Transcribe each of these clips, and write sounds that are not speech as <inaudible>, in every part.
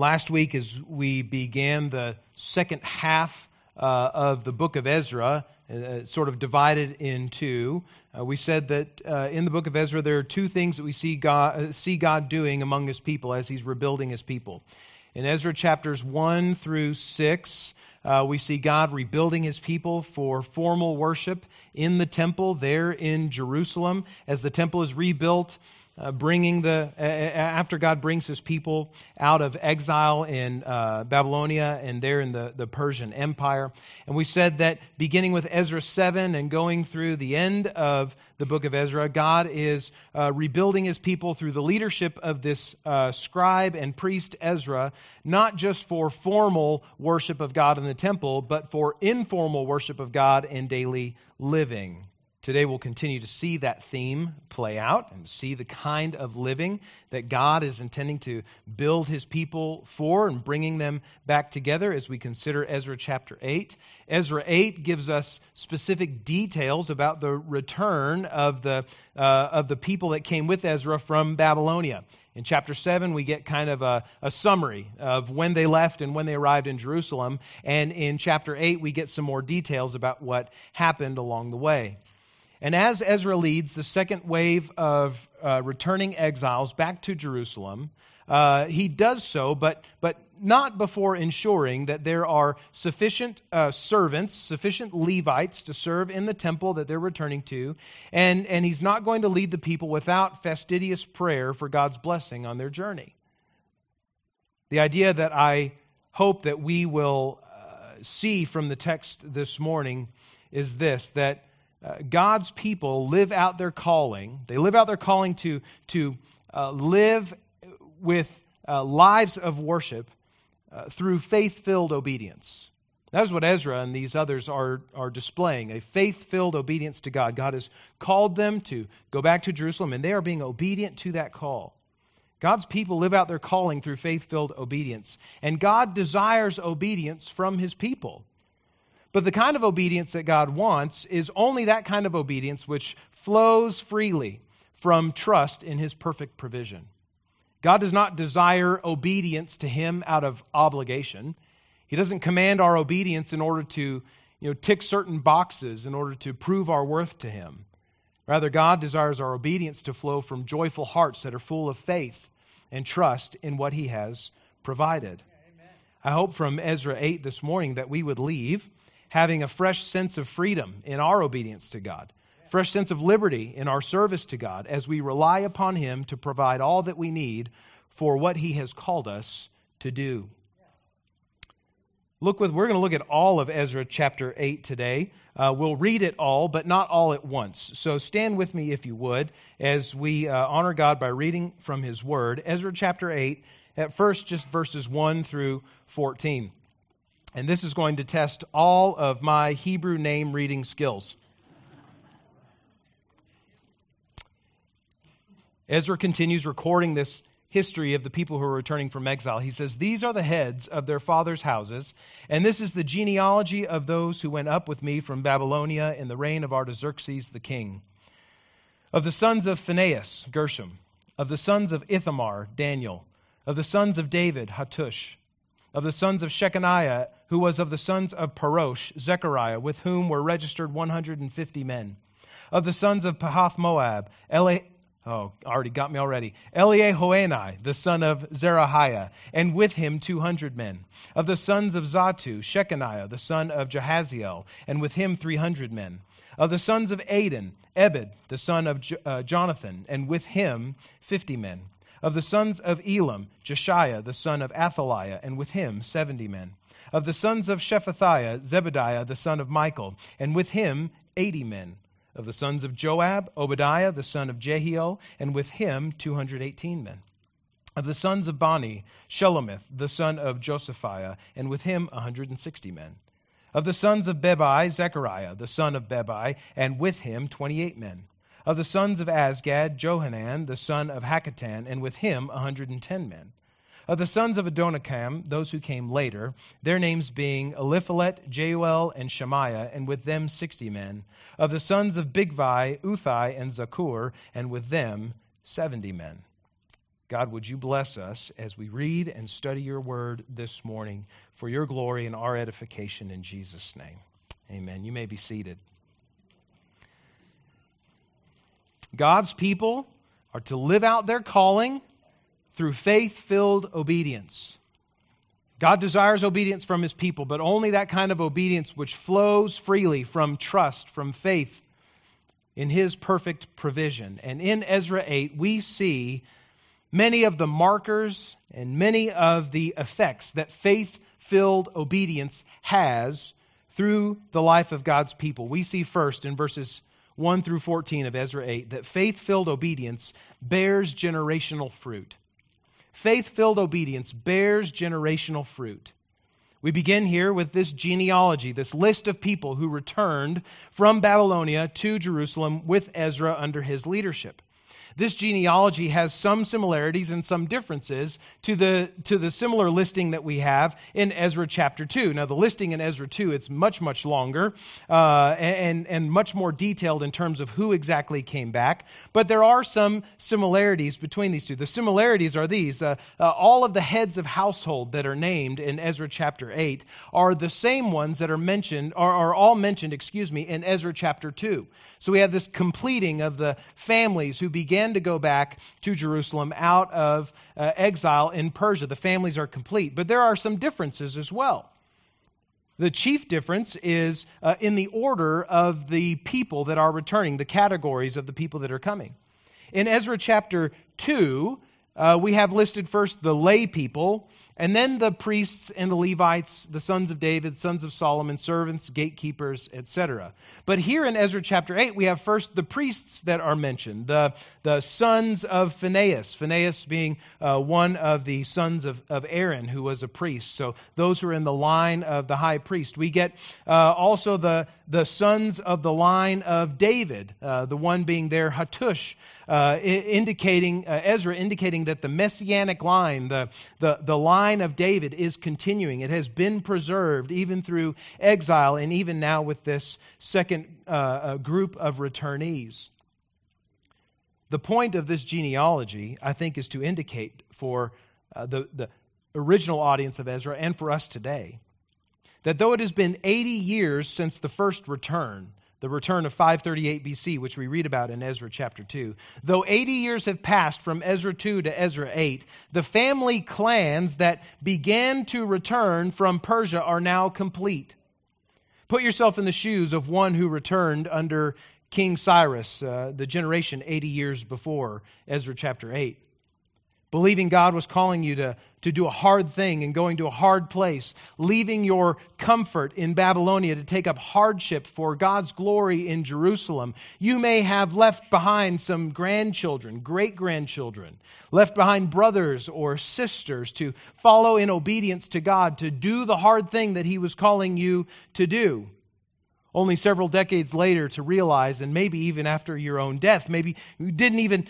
last week, as we began the second half uh, of the book of Ezra, uh, sort of divided in two, uh, we said that uh, in the book of Ezra there are two things that we see God, uh, see God doing among his people as he's rebuilding his people. In Ezra chapters 1 through 6, uh, we see God rebuilding his people for formal worship in the temple there in Jerusalem. As the temple is rebuilt, uh, bringing the uh, after God brings His people out of exile in uh, Babylonia and there in the, the Persian Empire. And we said that beginning with Ezra 7 and going through the end of the book of Ezra, God is uh, rebuilding His people through the leadership of this uh, scribe and priest Ezra, not just for formal worship of God in the temple, but for informal worship of God in daily living. Today we'll continue to see that theme play out and see the kind of living that God is intending to build his people for and bringing them back together as we consider Ezra chapter 8. Ezra 8 gives us specific details about the return of the, uh, of the people that came with Ezra from Babylonia. In chapter 7, we get kind of a, a, summary of when they left and when they arrived in Jerusalem. And in chapter 8, we get some more details about what happened along the way. And as Ezra leads the second wave of uh, returning exiles back to Jerusalem, uh, he does so, but, but not before ensuring that there are sufficient uh, servants, sufficient Levites to serve in the temple that they're returning to, and, and he's not going to lead the people without fastidious prayer for God's blessing on their journey. The idea that I hope that we will uh, see from the text this morning is this that uh, God's people live out their calling. They live out their calling to, to uh, live with uh, lives of worship uh, through faith filled obedience. That is what Ezra and these others are, are displaying a faith filled obedience to God. God has called them to go back to Jerusalem, and they are being obedient to that call. God's people live out their calling through faith filled obedience. And God desires obedience from his people. But the kind of obedience that God wants is only that kind of obedience which flows freely from trust in his perfect provision. God does not desire obedience to him out of obligation. He doesn't command our obedience in order to you know, tick certain boxes in order to prove our worth to him. Rather, God desires our obedience to flow from joyful hearts that are full of faith and trust in what he has provided. Amen. I hope from Ezra 8 this morning that we would leave having a fresh sense of freedom in our obedience to God, fresh sense of liberty in our service to God as we rely upon Him to provide all that we need for what He has called us to do. Look with, we're going to look at all of Ezra chapter 8 today. Uh, we'll read it all, but not all at once. So stand with me, if you would, as we uh, honor God by reading from His Word. Ezra chapter 8, at first, just verses 1 through 14. And this is going to test all of my Hebrew name reading skills. Ezra continues recording this history of the people who are returning from exile. He says, These are the heads of their fathers' houses, and this is the genealogy of those who went up with me from Babylonia in the reign of Artaxerxes the king. Of the sons of Phinehas, Gershom. Of the sons of Ithamar, Daniel. Of the sons of David, Hattush of the sons of Shechaniah, who was of the sons of Parosh, Zechariah, with whom were registered 150 men. Of the sons of Pahath Moab, Eli, oh, already got me already. Eliehoenai, the son of Zerahiah, and with him 200 men. Of the sons of Zattu, Shechaniah, the son of Jahaziel, and with him 300 men. Of the sons of Adin, Ebed, the son of uh, Jonathan, and with him 50 men of the sons of Elam, Jeshaiah the son of Athaliah, and with him seventy men. Of the sons of Shephatiah, Zebadiah the son of Michael, and with him eighty men. Of the sons of Joab, Obadiah the son of Jehiel, and with him two hundred eighteen men. Of the sons of Bani, Shelomith the son of Josephiah, and with him a hundred and sixty men. Of the sons of Bebai, Zechariah the son of Bebai, and with him twenty eight men. Of the sons of Azgad, Johanan, the son of Hakkatan, and with him a 110 men. Of the sons of Adonikam, those who came later, their names being Eliphelet, Jeuel, and Shemaiah, and with them sixty men. Of the sons of Bigvai, Uthai, and Zaccur, and with them seventy men. God, would you bless us as we read and study your word this morning for your glory and our edification in Jesus' name. Amen. You may be seated. God's people are to live out their calling through faith filled obedience. God desires obedience from his people, but only that kind of obedience which flows freely from trust, from faith in his perfect provision. And in Ezra 8, we see many of the markers and many of the effects that faith filled obedience has through the life of God's people. We see first in verses 1 through 14 of Ezra 8 that faith filled obedience bears generational fruit. Faith filled obedience bears generational fruit. We begin here with this genealogy, this list of people who returned from Babylonia to Jerusalem with Ezra under his leadership. This genealogy has some similarities and some differences to the, to the similar listing that we have in Ezra chapter 2. Now, the listing in Ezra 2, it's much, much longer uh, and, and much more detailed in terms of who exactly came back, but there are some similarities between these two. The similarities are these uh, uh, all of the heads of household that are named in Ezra chapter 8 are the same ones that are mentioned, are, are all mentioned, excuse me, in Ezra chapter 2. So we have this completing of the families who began to go back to Jerusalem out of uh, exile in Persia. The families are complete, but there are some differences as well. The chief difference is uh, in the order of the people that are returning, the categories of the people that are coming. In Ezra chapter 2, uh, we have listed first the lay people, and then the priests and the Levites, the sons of David, sons of Solomon, servants, gatekeepers, etc. But here in Ezra chapter 8, we have first the priests that are mentioned, the, the sons of Phinehas, Phinehas being uh, one of the sons of, of Aaron, who was a priest. So those who are in the line of the high priest. We get uh, also the, the sons of the line of David, uh, the one being there, Hattush, uh, indicating, uh, Ezra indicating that the messianic line, the, the, the line line of David is continuing. It has been preserved even through exile and even now with this second uh, uh, group of returnees. The point of this genealogy, I think, is to indicate for uh, the, the original audience of Ezra and for us today that though it has been 80 years since the first return, the return of 538 BC, which we read about in Ezra chapter 2. Though 80 years have passed from Ezra 2 to Ezra 8, the family clans that began to return from Persia are now complete. Put yourself in the shoes of one who returned under King Cyrus, uh, the generation 80 years before Ezra chapter 8 believing God was calling you to, to do a hard thing and going to a hard place, leaving your comfort in Babylonia to take up hardship for God's glory in Jerusalem. You may have left behind some grandchildren, great grandchildren, left behind brothers or sisters to follow in obedience to God, to do the hard thing that He was calling you to do. Only several decades later to realize, and maybe even after your own death, maybe you didn't even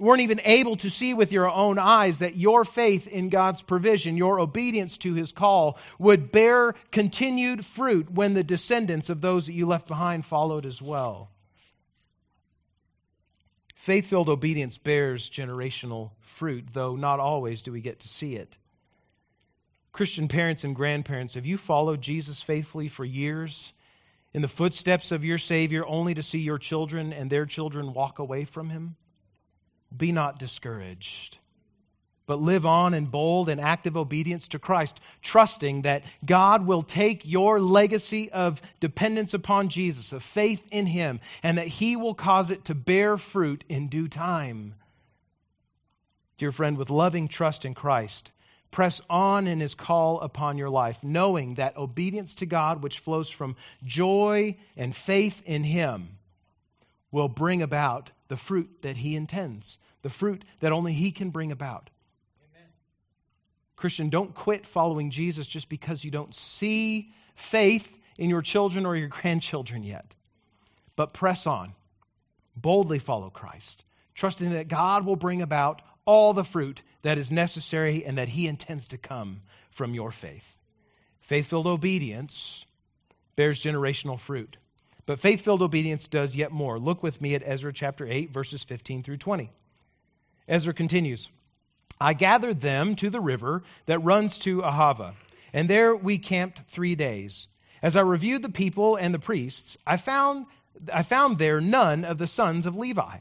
weren't even able to see with your own eyes that your faith in God's provision, your obedience to his call, would bear continued fruit when the descendants of those that you left behind followed as well. Faith filled obedience bears generational fruit, though not always do we get to see it. Christian parents and grandparents, have you followed Jesus faithfully for years in the footsteps of your Savior only to see your children and their children walk away from him? Be not discouraged, but live on in bold and active obedience to Christ, trusting that God will take your legacy of dependence upon Jesus, of faith in Him, and that He will cause it to bear fruit in due time. Dear friend, with loving trust in Christ, press on in His call upon your life, knowing that obedience to God, which flows from joy and faith in Him, will bring about the fruit that He intends, the fruit that only He can bring about. Amen. Christian, don't quit following Jesus just because you don't see faith in your children or your <laughs> grandchildren yet. But press on. Boldly follow Christ, trusting that God will bring about all the fruit that is necessary and that He intends to come from your faith. Faith filled obedience bears generational fruit. But faith filled obedience does yet more. Look with me at Ezra chapter 8, verses 15 through 20. Ezra continues I gathered them to the river that runs to Ahava, and there we camped three days. As I reviewed the people and the priests, I found, I found there none of the sons of Levi.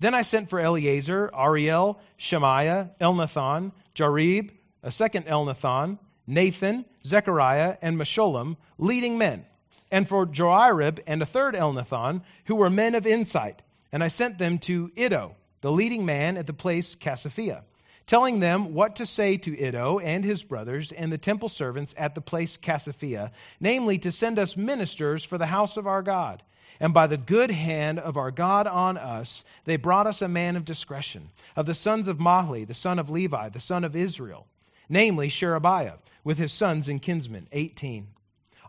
Then I sent for Eleazar, Ariel, Shemaiah, Elnathan, Jarib, a second Elnathan, Nathan, Zechariah, and Meshullam, leading men, and for Joiarib and a third Elnathan, who were men of insight. And I sent them to Iddo, the leading man at the place Casiphia telling them what to say to Iddo and his brothers and the temple servants at the place Casiphia, namely to send us ministers for the house of our God. And by the good hand of our God on us, they brought us a man of discretion, of the sons of Mahli, the son of Levi, the son of Israel, namely Sherebiah, with his sons and kinsmen, 18.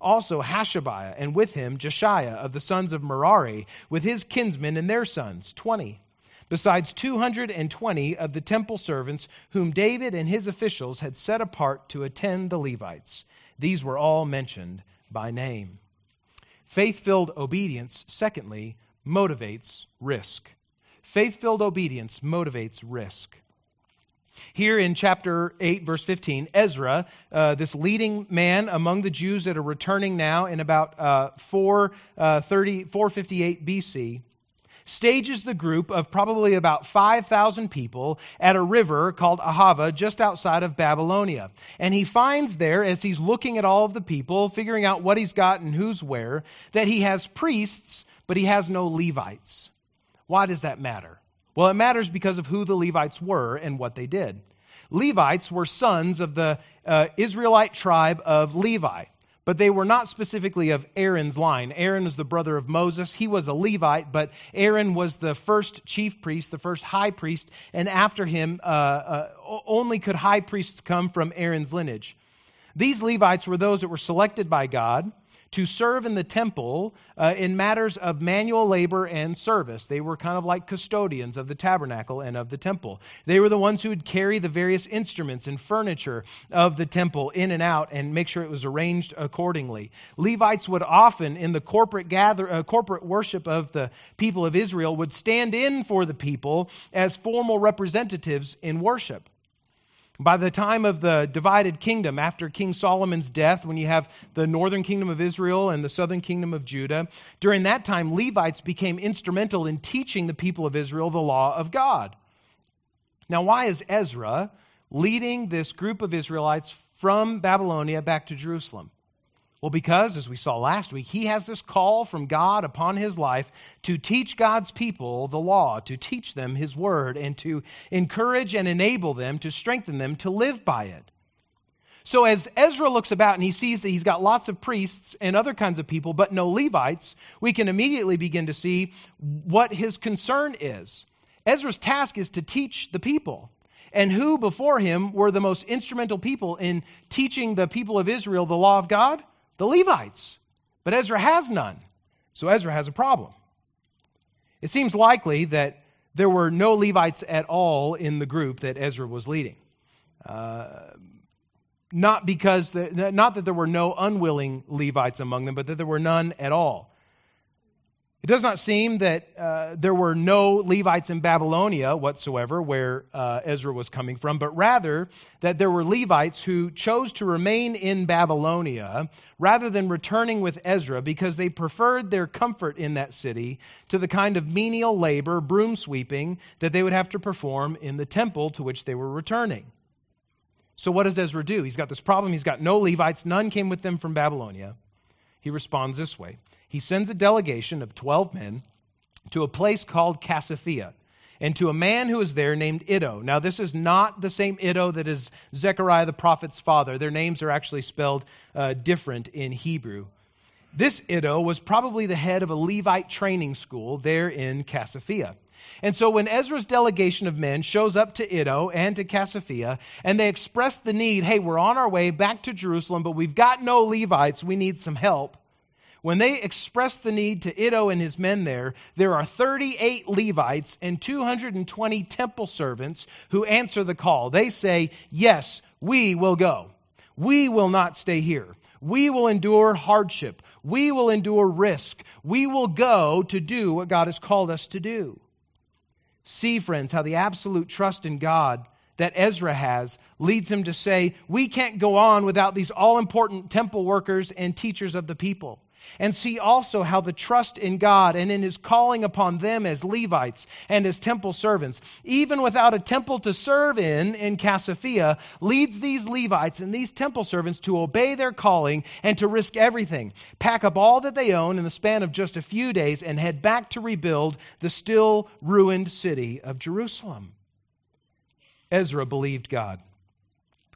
Also Hashabiah, and with him Jeshaiah of the sons of Merari, with his kinsmen and their sons, 20 besides 220 of the temple servants whom David and his officials had set apart to attend the Levites. These were all mentioned by name. Faith filled obedience, secondly, motivates risk. Faith filled obedience motivates risk. Here in chapter 8, verse 15, Ezra, uh, this leading man among the Jews that are returning now in about uh, 430, uh, 458 BC, stages the group of probably about 5,000 people at a river called Ahava just outside of Babylonia. And he finds there, as he's looking at all of the people, figuring out what he's got and who's where, that he has priests, but he has no Levites. Why does that matter? Well, it matters because of who the Levites were and what they did. Levites were sons of the uh, Israelite tribe of Levi but they were not specifically of Aaron's line. Aaron was the brother of Moses. He was a Levite, but Aaron was the first chief priest, the first high priest, and after him, uh, uh, only could high priests come from Aaron's lineage. These Levites were those that were selected by God to serve in the temple uh, in matters of manual labor and service. They were kind of like custodians of the tabernacle and of the temple. They were the ones who would carry the various instruments and furniture of the temple in and out and make sure it was arranged accordingly. Levites would often, in the corporate gather, uh, corporate worship of the people of Israel, would stand in for the people as formal representatives in worship. By the time of the divided kingdom, after King Solomon's death, when you have the northern kingdom of Israel and the southern kingdom of Judah, during that time, Levites became instrumental in teaching the people of Israel the law of God. Now, why is Ezra leading this group of Israelites from Babylonia back to Jerusalem? Well, because, as we saw last week, he has this call from God upon his life to teach God's people the law, to teach them his word, and to encourage and enable them, to strengthen them to live by it. So, as Ezra looks about and he sees that he's got lots of priests and other kinds of people, but no Levites, we can immediately begin to see what his concern is. Ezra's task is to teach the people. And who before him were the most instrumental people in teaching the people of Israel the law of God? The Levites. But Ezra has none. So Ezra has a problem. It seems likely that there were no Levites at all in the group that Ezra was leading. Uh, not because, the, not that there were no unwilling Levites among them, but that there were none at all. It does not seem that uh, there were no Levites in Babylonia whatsoever, where uh, Ezra was coming from, but rather that there were Levites who chose to remain in Babylonia rather than returning with Ezra because they preferred their comfort in that city to the kind of menial labor, broom sweeping, that they would have to perform in the temple to which they were returning. So, what does Ezra do? He's got this problem. He's got no Levites, none came with them from Babylonia. He responds this way he sends a delegation of 12 men to a place called Casiphia and to a man who is there named Iddo. Now, this is not the same Iddo that is Zechariah the prophet's father. Their names are actually spelled uh, different in Hebrew. This Iddo was probably the head of a Levite training school there in Casiphia. And so when Ezra's delegation of men shows up to Iddo and to Casiphia, and they express the need, hey, we're on our way back to Jerusalem, but we've got no Levites, we need some help when they express the need to Iddo and his men there, there are 38 Levites and 220 temple servants who answer the call. They say, Yes, we will go. We will not stay here. We will endure hardship. We will endure risk. We will go to do what God has called us to do. See, friends, how the absolute trust in God that Ezra has leads him to say, We can't go on without these all important temple workers and teachers of the people. And see also how the trust in God and in his calling upon them as Levites and as temple servants, even without a temple to serve in in Casiphia, leads these Levites and these temple servants to obey their calling and to risk everything, pack up all that they own in the span of just a few days, and head back to rebuild the still ruined city of Jerusalem. Ezra believed God.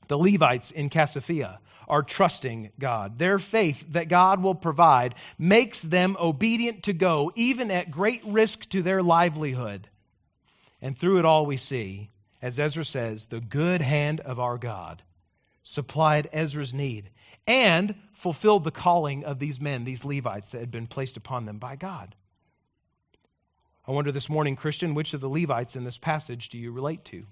The Levites in Casiphia are trusting God. Their faith that God will provide makes them obedient to go, even at great risk to their livelihood. And through it all, we see, as Ezra says, the good hand of our God supplied Ezra's need and fulfilled the calling of these men, these Levites, that had been placed upon them by God. I wonder this morning, Christian, which of the Levites in this passage do you relate to?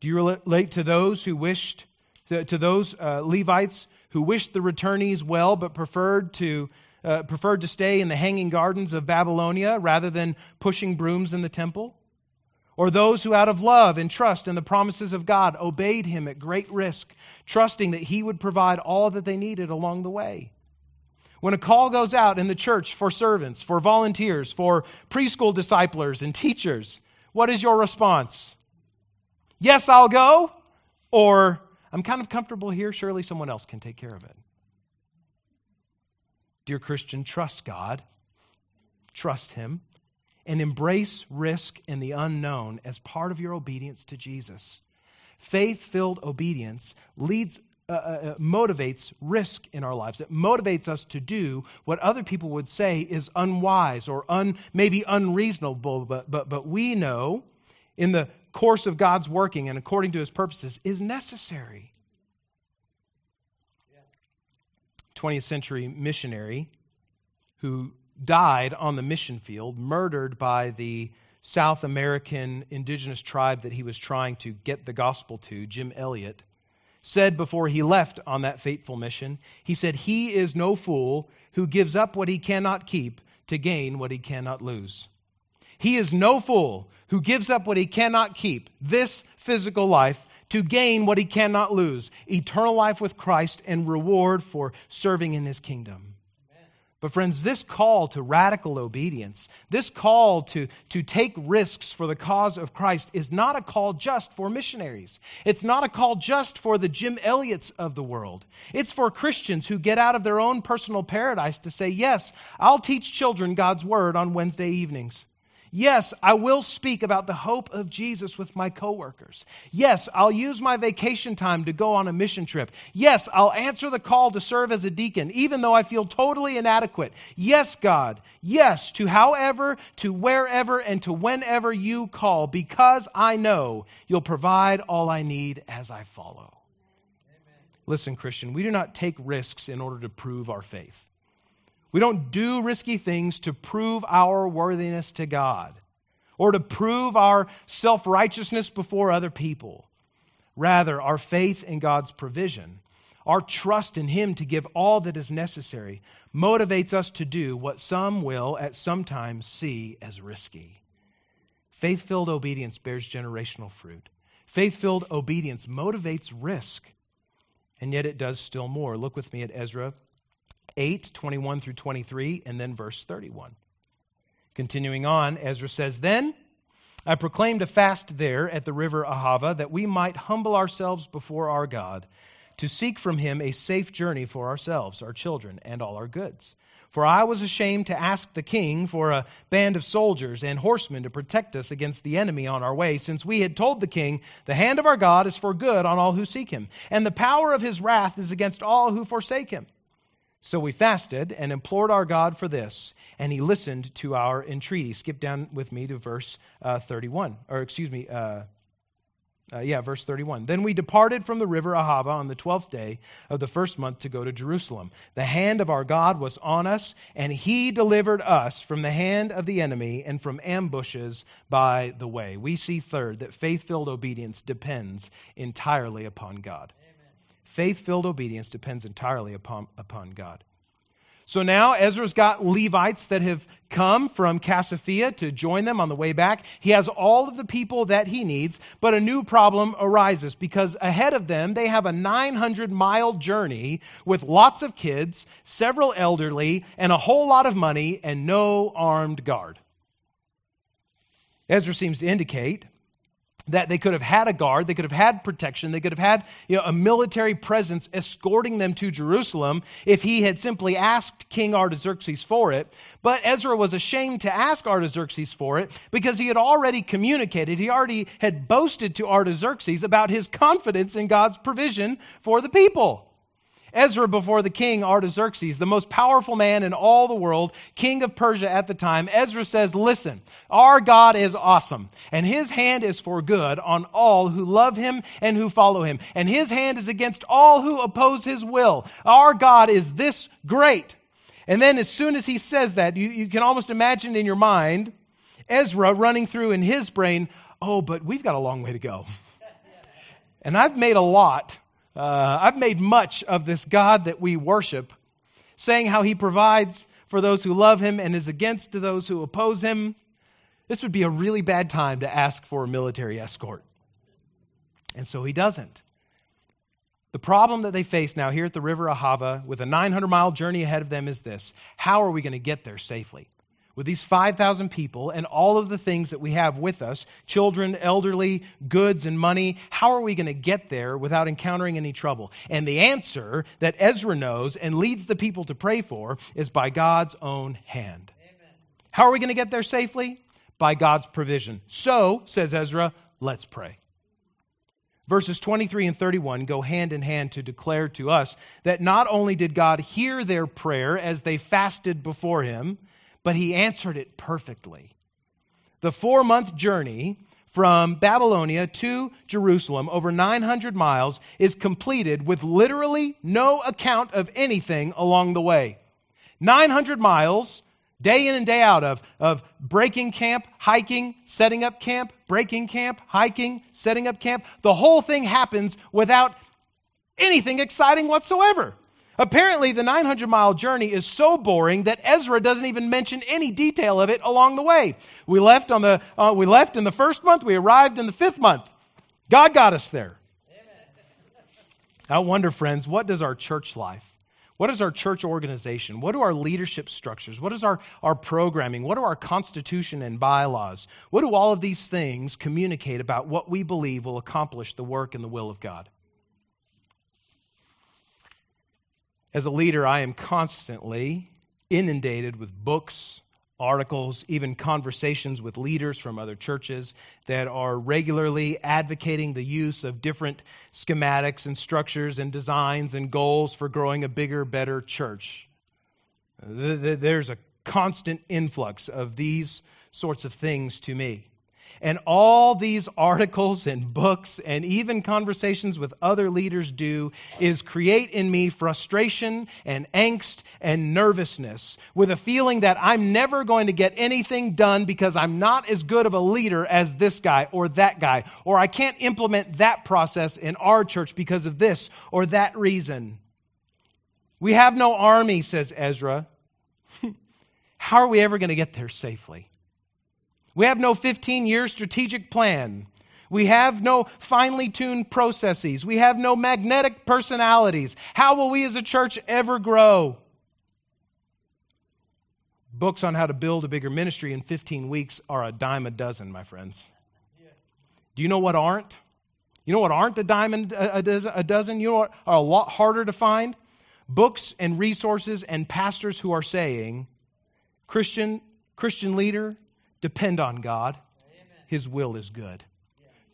Do you relate to those who wished, to, to those uh, Levites who wished the returnees well but preferred to, uh, preferred to stay in the hanging gardens of Babylonia rather than pushing brooms in the temple? Or those who, out of love and trust in the promises of God, obeyed him at great risk, trusting that he would provide all that they needed along the way? When a call goes out in the church for servants, for volunteers, for preschool disciplers and teachers, what is your response? yes, I'll go, or I'm kind of comfortable here, surely someone else can take care of it. Dear Christian, trust God, trust Him, and embrace risk and the unknown as part of your obedience to Jesus. Faith filled obedience leads uh, uh, uh, motivates risk in our lives. It motivates us to do what other people would say is unwise or un, maybe unreasonable, but, but, but we know in the course of God's working and according to his purposes is necessary. 20th century missionary who died on the mission field, murdered by the South American indigenous tribe that he was trying to get the gospel to, Jim Elliot, said before he left on that fateful mission, he said, He is no fool who gives up what he cannot keep to gain what he cannot lose. He is no fool who gives up what he cannot keep, this physical life, to gain what he cannot lose eternal life with Christ and reward for serving in his kingdom. But, friends, this call to radical obedience, this call to, to take risks for the cause of Christ, is not a call just for missionaries. It's not a call just for the Jim Elliots of the world. It's for Christians who get out of their own personal paradise to say, Yes, I'll teach children God's Word on Wednesday evenings. Yes, I will speak about the hope of Jesus with my coworkers. Yes, I'll use my vacation time to go on a mission trip. Yes, I'll answer the call to serve as a deacon, even though I feel totally inadequate. Yes, God. Yes, to however, to wherever, and to whenever you call, because I know you'll provide all I need as I follow. Amen. Listen, Christian, we do not take risks in order to prove our faith. We don't do risky things to prove our worthiness to God or to prove our self righteousness before other people. Rather, our faith in God's provision, our trust in Him to give all that is necessary, motivates us to do what some will at some times see as risky. Faith filled obedience bears generational fruit. Faith filled obedience motivates risk. And yet it does still more. Look with me at Ezra 8, 21 through 23, and then verse 31. Continuing on, Ezra says, Then I proclaimed a fast there at the river Ahava that we might humble ourselves before our God to seek from him a safe journey for ourselves, our children, and all our goods. For I was ashamed to ask the king for a band of soldiers and horsemen to protect us against the enemy on our way, since we had told the king, The hand of our God is for good on all who seek him, and the power of his wrath is against all who forsake him. So we fasted and implored our God for this, and he listened to our entreaty. Skip down with me to verse uh, 31, or excuse me, uh, uh, yeah, verse 31. Then we departed from the river Ahava on the twelfth day of the first month to go to Jerusalem. The hand of our God was on us, and he delivered us from the hand of the enemy and from ambushes by the way. We see, third, that faith filled obedience depends entirely upon God. Faith filled obedience depends entirely upon, upon God. So now Ezra's got Levites that have come from Casiphia to join them on the way back. He has all of the people that he needs, but a new problem arises because ahead of them they have a 900 mile journey with lots of kids, several elderly, and a whole lot of money and no armed guard. Ezra seems to indicate that they could have had a guard, they could have had protection, they could have had you know, a military presence escorting them to Jerusalem if he had simply asked King Artaxerxes for it. But Ezra was ashamed to ask Artaxerxes for it because he had already communicated, he already had boasted to Artaxerxes about his confidence in God's provision for the people. Ezra before the king Artaxerxes, the most powerful man in all the world, king of Persia at the time, Ezra says, Listen, our God is awesome, and his hand is for good on all who love him and who follow him, and his hand is against all who oppose his will. Our God is this great. And then, as soon as he says that, you, you can almost imagine in your mind Ezra running through in his brain, Oh, but we've got a long way to go. <laughs> And I've made a lot uh, I've made much of this God that we worship, saying how he provides for those who love him and is against those who oppose him. This would be a really bad time to ask for a military escort. And so he doesn't. The problem that they face now here at the river Ahava, with a 900 mile journey ahead of them, is this How are we going to get there safely? With these 5,000 people and all of the things that we have with us children, elderly, goods, and money how are we going to get there without encountering any trouble? And the answer that Ezra knows and leads the people to pray for is by God's own hand. Amen. How are we going to get there safely? By God's provision. So, says Ezra, let's pray. Verses 23 and 31 go hand in hand to declare to us that not only did God hear their prayer as they fasted before Him, but he answered it perfectly. The four month journey from Babylonia to Jerusalem, over 900 miles, is completed with literally no account of anything along the way. 900 miles, day in and day out, of, of breaking camp, hiking, setting up camp, breaking camp, hiking, setting up camp. The whole thing happens without anything exciting whatsoever. Apparently, the 900 mile journey is so boring that Ezra doesn't even mention any detail of it along the way. We left, on the, uh, we left in the first month, we arrived in the fifth month. God got us there. I wonder, friends, what does our church life, what is our church organization? What do our leadership structures? What is our, our programming? What are our constitution and bylaws? What do all of these things communicate about what we believe will accomplish the work and the will of God? As a leader, I am constantly inundated with books, articles, even conversations with leaders from other churches that are regularly advocating the use of different schematics and structures and designs and goals for growing a bigger, better church. There's a constant influx of these sorts of things to me. And all these articles and books and even conversations with other leaders do is create in me frustration and angst and nervousness with a feeling that I'm never going to get anything done because I'm not as good of a leader as this guy or that guy, or I can't implement that process in our church because of this or that reason. We have no army, says Ezra. <laughs> How are we ever going to get there safely? We have no 15 year strategic plan. We have no finely tuned processes. We have no magnetic personalities. How will we as a church ever grow? Books on how to build a bigger ministry in 15 weeks are a dime a dozen, my friends. Do you know what aren't? You know what aren't a dime uh, a dozen? You know what are a lot harder to find? Books and resources and pastors who are saying, Christian, Christian leader, Depend on God. His will is good.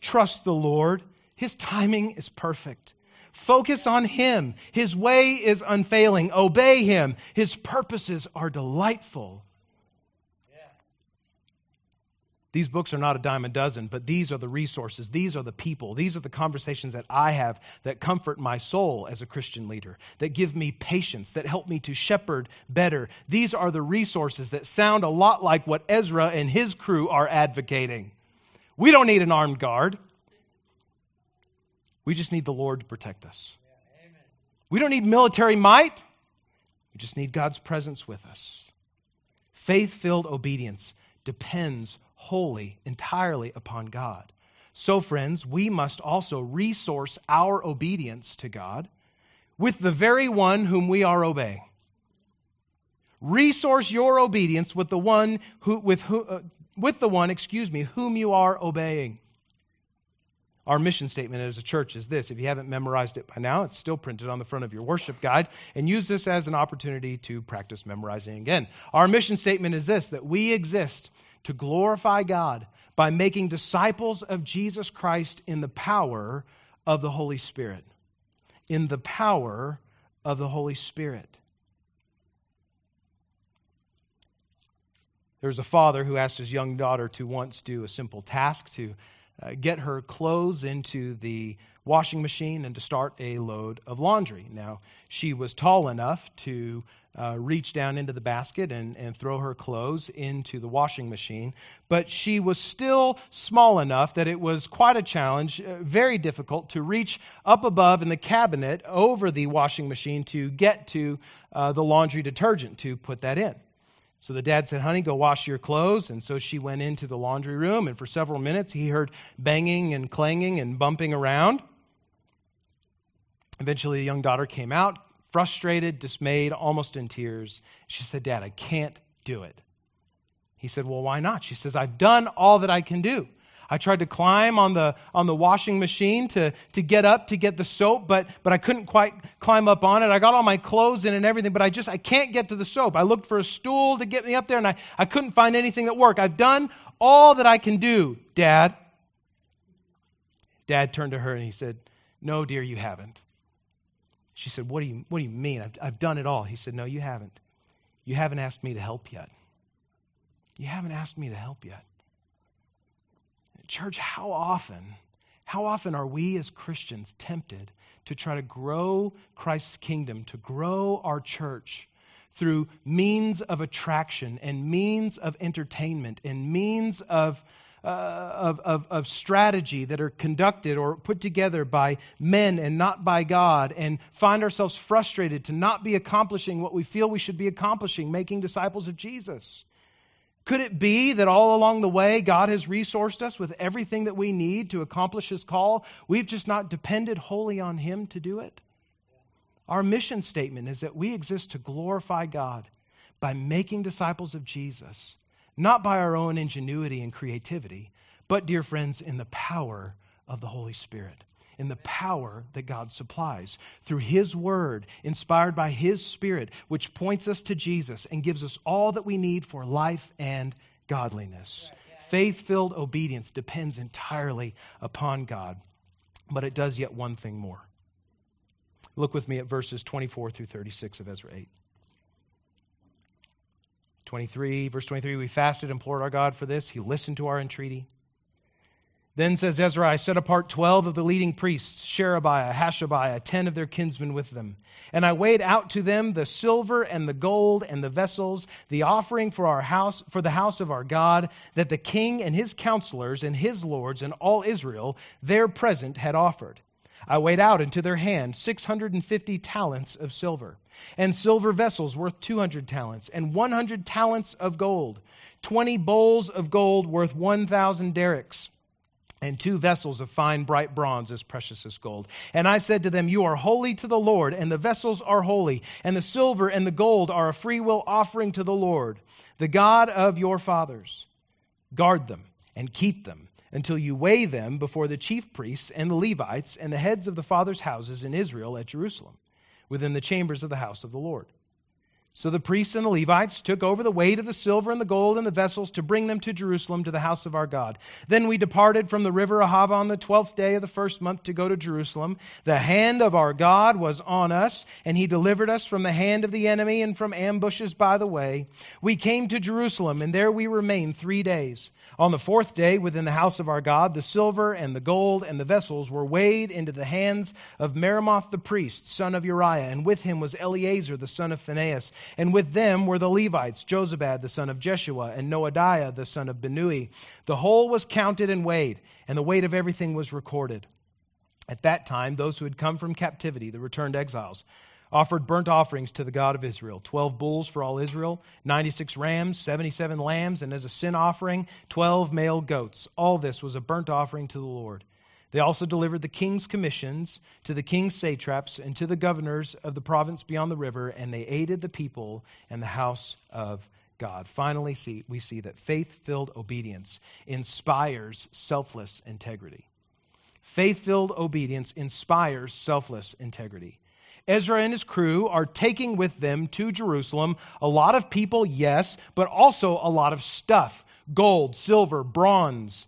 Trust the Lord. His timing is perfect. Focus on Him. His way is unfailing. Obey Him. His purposes are delightful. These books are not a dime a dozen, but these are the resources. These are the people. These are the conversations that I have that comfort my soul as a Christian leader, that give me patience, that help me to shepherd better. These are the resources that sound a lot like what Ezra and his crew are advocating. We don't need an armed guard. We just need the Lord to protect us. We don't need military might. We just need God's presence with us. Faith filled obedience depends wholly, entirely upon God. So, friends, we must also resource our obedience to God with the very one whom we are obeying. Resource your obedience with the one who, with, who, uh, with the one, excuse me, whom you are obeying. Our mission statement as a church is this. If you haven't memorized it by now, it's still printed on the front of your worship guide. And use this as an opportunity to practice memorizing again. Our mission statement is this that we exist to glorify God by making disciples of Jesus Christ in the power of the Holy Spirit. In the power of the Holy Spirit. There was a father who asked his young daughter to once do a simple task to uh, get her clothes into the washing machine and to start a load of laundry. Now, she was tall enough to uh, reach down into the basket and, and throw her clothes into the washing machine, but she was still small enough that it was quite a challenge, uh, very difficult to reach up above in the cabinet over the washing machine to get to uh, the laundry detergent to put that in. So the dad said, Honey, go wash your clothes. And so she went into the laundry room, and for several minutes he heard banging and clanging and bumping around. Eventually, the young daughter came out, frustrated, dismayed, almost in tears. She said, Dad, I can't do it. He said, Well, why not? She says, I've done all that I can do. I tried to climb on the on the washing machine to to get up to get the soap, but but I couldn't quite climb up on it. I got all my clothes in and everything, but I just I can't get to the soap. I looked for a stool to get me up there and I, I couldn't find anything that worked. I've done all that I can do, Dad. Dad turned to her and he said, No, dear, you haven't. She said, What do you what do you mean? I've, I've done it all. He said, No, you haven't. You haven't asked me to help yet. You haven't asked me to help yet. Church, how often, how often are we as Christians tempted to try to grow Christ's kingdom, to grow our church through means of attraction and means of entertainment and means of, uh, of, of, of strategy that are conducted or put together by men and not by God, and find ourselves frustrated to not be accomplishing what we feel we should be accomplishing, making disciples of Jesus? Could it be that all along the way, God has resourced us with everything that we need to accomplish His call? We've just not depended wholly on Him to do it? Our mission statement is that we exist to glorify God by making disciples of Jesus, not by our own ingenuity and creativity, but, dear friends, in the power of the Holy Spirit in the power that God supplies through His Word, inspired by His Spirit, which points us to Jesus and gives us all that we need for life and godliness. Faith filled obedience depends entirely upon God, but it does yet one thing more. Look with me at verses 24 through 36 of Ezra 8. 23, verse 23, we fasted, and implored our God for this. He listened to our entreaty. Then says Ezra, I set apart twelve of the leading priests, Sherebiah, Hashabiah, ten of their kinsmen with them. And I weighed out to them the silver and the gold and the vessels, the offering for our house, for the house of our God, that the king and his counselors and his lords and all Israel there present had offered. I weighed out into their hand 650 talents of silver, and silver vessels worth 200 talents, and 100 talents of gold, 20 bowls of gold worth 1,000 darics and two vessels of fine bright bronze as precious as gold. And I said to them, You are holy to the Lord, and the vessels are holy, and the silver and the gold are a freewill offering to the Lord, the God of your fathers. Guard them and keep them until you weigh them before the chief priests and the Levites and the heads of the fathers' houses in Israel at Jerusalem, within the chambers of the house of the Lord. So the priests and the Levites took over the weight of the silver and the gold and the vessels to bring them to Jerusalem to the house of our God. Then we departed from the river Ahava on the twelfth day of the first month to go to Jerusalem. The hand of our God was on us, and he delivered us from the hand of the enemy and from ambushes by the way. We came to Jerusalem, and there we remained three days. On the fourth day, within the house of our God, the silver and the gold and the vessels were weighed into the hands of Meremoth the priest, son of Uriah, and with him was Eleazar the son of Phinehas and with them were the Levites, Jozabad the son of Jeshua, and Noadiah the son of Binnui. The whole was counted and weighed, and the weight of everything was recorded. At that time, those who had come from captivity, the returned exiles, offered burnt offerings to the God of Israel 12 bulls for all Israel, 96 rams, 77 lambs, and as a sin offering, 12 male goats. All this was a burnt offering to the Lord. They also delivered the king's commissions to the king's satraps and to the governors of the province beyond the river, and they aided the people and the house of God. Finally, see, we see that faith filled obedience inspires selfless integrity. Faith filled obedience inspires selfless integrity. Ezra and his crew are taking with them to Jerusalem a lot of people, yes, but also a lot of stuff gold, silver, bronze,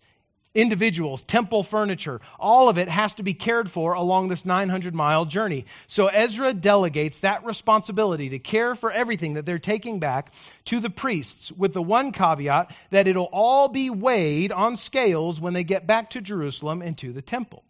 individuals, temple furniture. All of it has to be cared for along this 900 mile journey. So Ezra delegates that responsibility to care for everything that they're taking back to the priests, with the one caveat that it'll all be weighed on scales when they get back to Jerusalem and to the temple.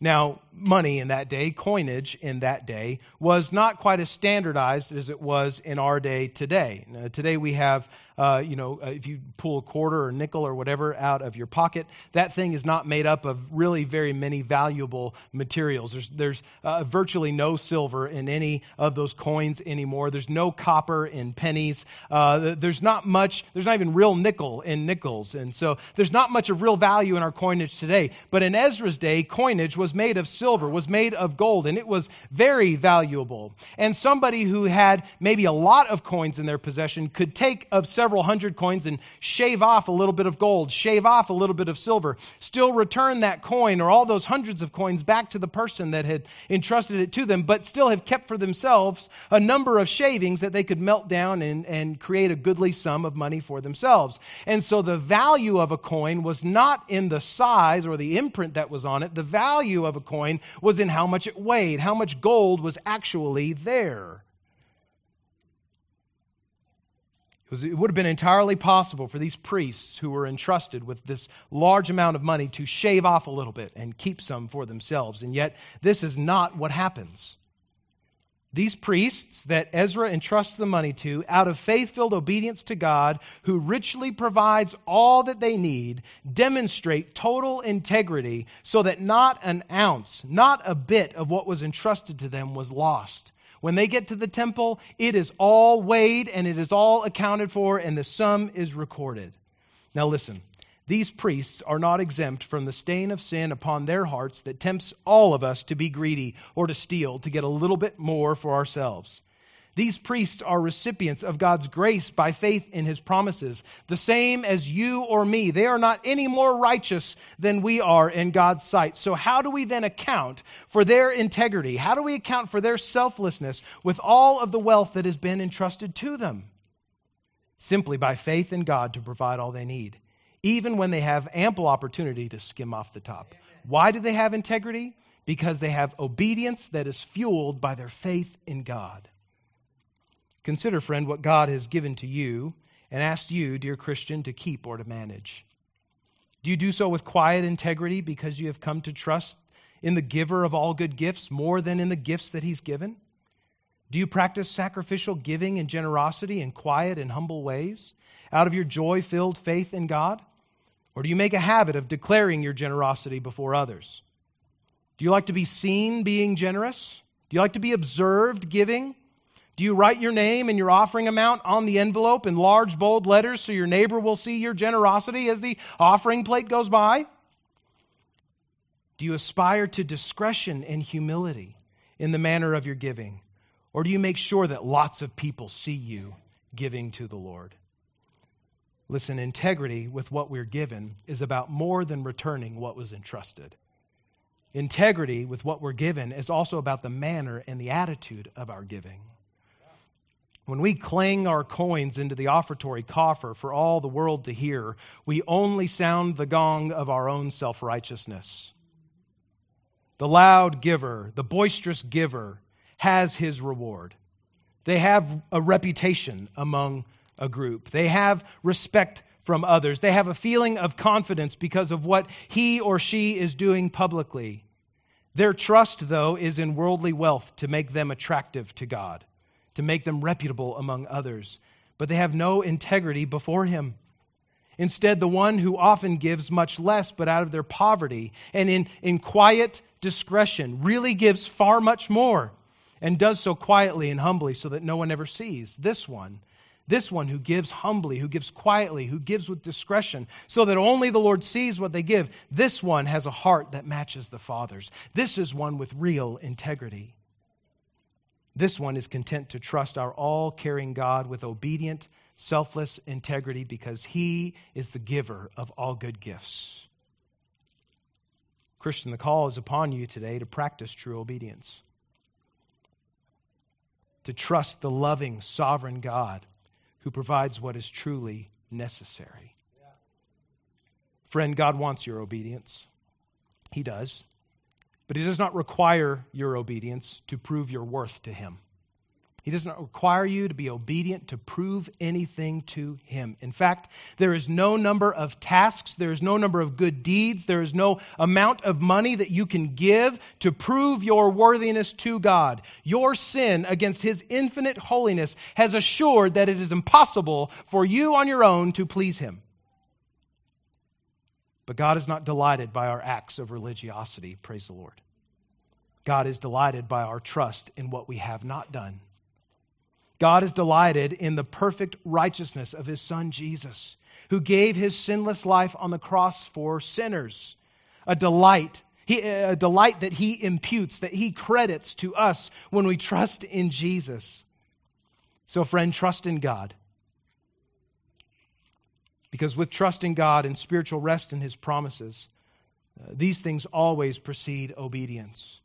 Now, money in that day, coinage in that day, was not quite as standardized as it was in our day today. Now, today we have uh, you know, uh, if you pull a quarter or nickel or whatever out of your pocket, that thing is not made up of really very many valuable materials. There's, there's uh, virtually no silver in any of those coins anymore. There's no copper in pennies. Uh, there's not much, there's not even real nickel in nickels. And so there's not much of real value in our coinage today. But in Ezra's day, coinage was made of silver, was made of gold, and it was very valuable. And somebody who had maybe a lot of coins in their possession could take of several several hundred coins and shave off a little bit of gold, shave off a little bit of silver, still return that coin or all those hundreds of coins back to the person that had entrusted it to them, but still have kept for themselves a number of shavings that they could melt down and, and create a goodly sum of money for themselves. And so the value of a coin was not in the size or the imprint that was on it. The value of a coin was in how much it weighed, how much gold was actually there. it would have been entirely possible for these priests who were entrusted with this large amount of money to shave off a little bit and keep some for themselves. And yet, this is not what happens. These priests that Ezra entrusts the money to, out of faith filled obedience to God, who richly provides all that they need, demonstrate total integrity so that not an ounce, not a bit of what was entrusted to them was lost. When they get to the temple, it is all weighed and it is all accounted for, and the sum is recorded. Now, listen. These priests are not exempt from the stain of sin upon their hearts that tempts all of us to be greedy or to steal, to get a little bit more for ourselves. These priests are recipients of God's grace by faith in his promises, the same as you or me. They are not any more righteous than we are in God's sight. So, how do we then account for their integrity? How do we account for their selflessness with all of the wealth that has been entrusted to them? Simply by faith in God to provide all they need, even when they have ample opportunity to skim off the top. Why do they have integrity? Because they have obedience that is fueled by their faith in God. Consider, friend, what God has given to you and asked you, dear Christian, to keep or to manage. Do you do so with quiet integrity because you have come to trust in the giver of all good gifts more than in the gifts that he's given? Do you practice sacrificial giving and generosity in quiet and humble ways out of your joy filled faith in God? Or do you make a habit of declaring your generosity before others? Do you like to be seen being generous? Do you like to be observed giving? Do you write your name and your offering amount on the envelope in large, bold letters so your neighbor will see your generosity as the offering plate goes by? Do you aspire to discretion and humility in the manner of your giving? Or do you make sure that lots of people see you giving to the Lord? Listen, integrity with what we're given is about more than returning what was entrusted. Integrity with what we're given is also about the manner and the attitude of our giving. When we clang our coins into the offertory coffer for all the world to hear, we only sound the gong of our own self righteousness. The loud giver, the boisterous giver, has his reward. They have a reputation among a group, they have respect from others, they have a feeling of confidence because of what he or she is doing publicly. Their trust, though, is in worldly wealth to make them attractive to God to make them reputable among others, but they have no integrity before Him. Instead, the one who often gives much less, but out of their poverty and in, in quiet discretion, really gives far much more. and does so quietly and humbly so that no one ever sees. This one, this one who gives humbly, who gives quietly, who gives with discretion, so that only the Lord sees what they give. This one has a heart that matches the Father's. This is one with real integrity. This one is content to trust our all caring God with obedient, selfless integrity because he is the giver of all good gifts. Christian, the call is upon you today to practice true obedience, to trust the loving, sovereign God who provides what is truly necessary. Yeah. Friend, God wants your obedience. He does. But He does not require your obedience to prove your worth to Him. He does not require you to be obedient to prove anything to Him. In fact, there is no number of tasks, there is no number of good deeds, there is no amount of money that you can give to prove your worthiness to God. Your sin against His infinite holiness has assured that it is impossible for you on your own to please Him. But God is not delighted by our acts of religiosity, praise the Lord. God is delighted by our trust in what we have not done God is delighted in the perfect righteousness of his son Jesus, who gave his sinless life on the cross for sinners. A delight, he, a delight that he imputes, that he credits to us when we trust in Jesus. So, friend, trust in God. Because with trust in God and spiritual rest in his promises, uh, these things always precede obedience.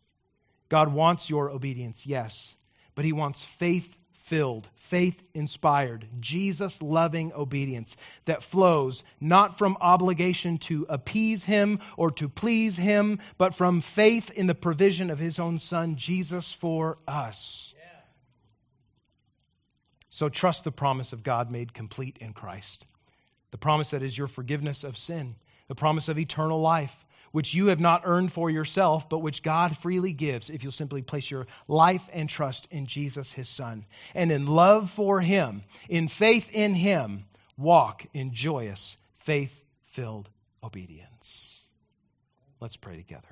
God wants your obedience, yes, but he wants faith filled, faith inspired, Jesus loving obedience that flows not from obligation to appease Him or to please Him, but from faith in the provision of His own Son, Jesus, for us. Yeah. So trust the promise of God made complete in Christ. The promise that is your forgiveness of sin, the promise of eternal life, which you have not earned for yourself, but which God freely gives if you'll simply place your life and trust in Jesus, his Son. And in love for him, in faith in him, walk in joyous, faith filled obedience. Let's pray together.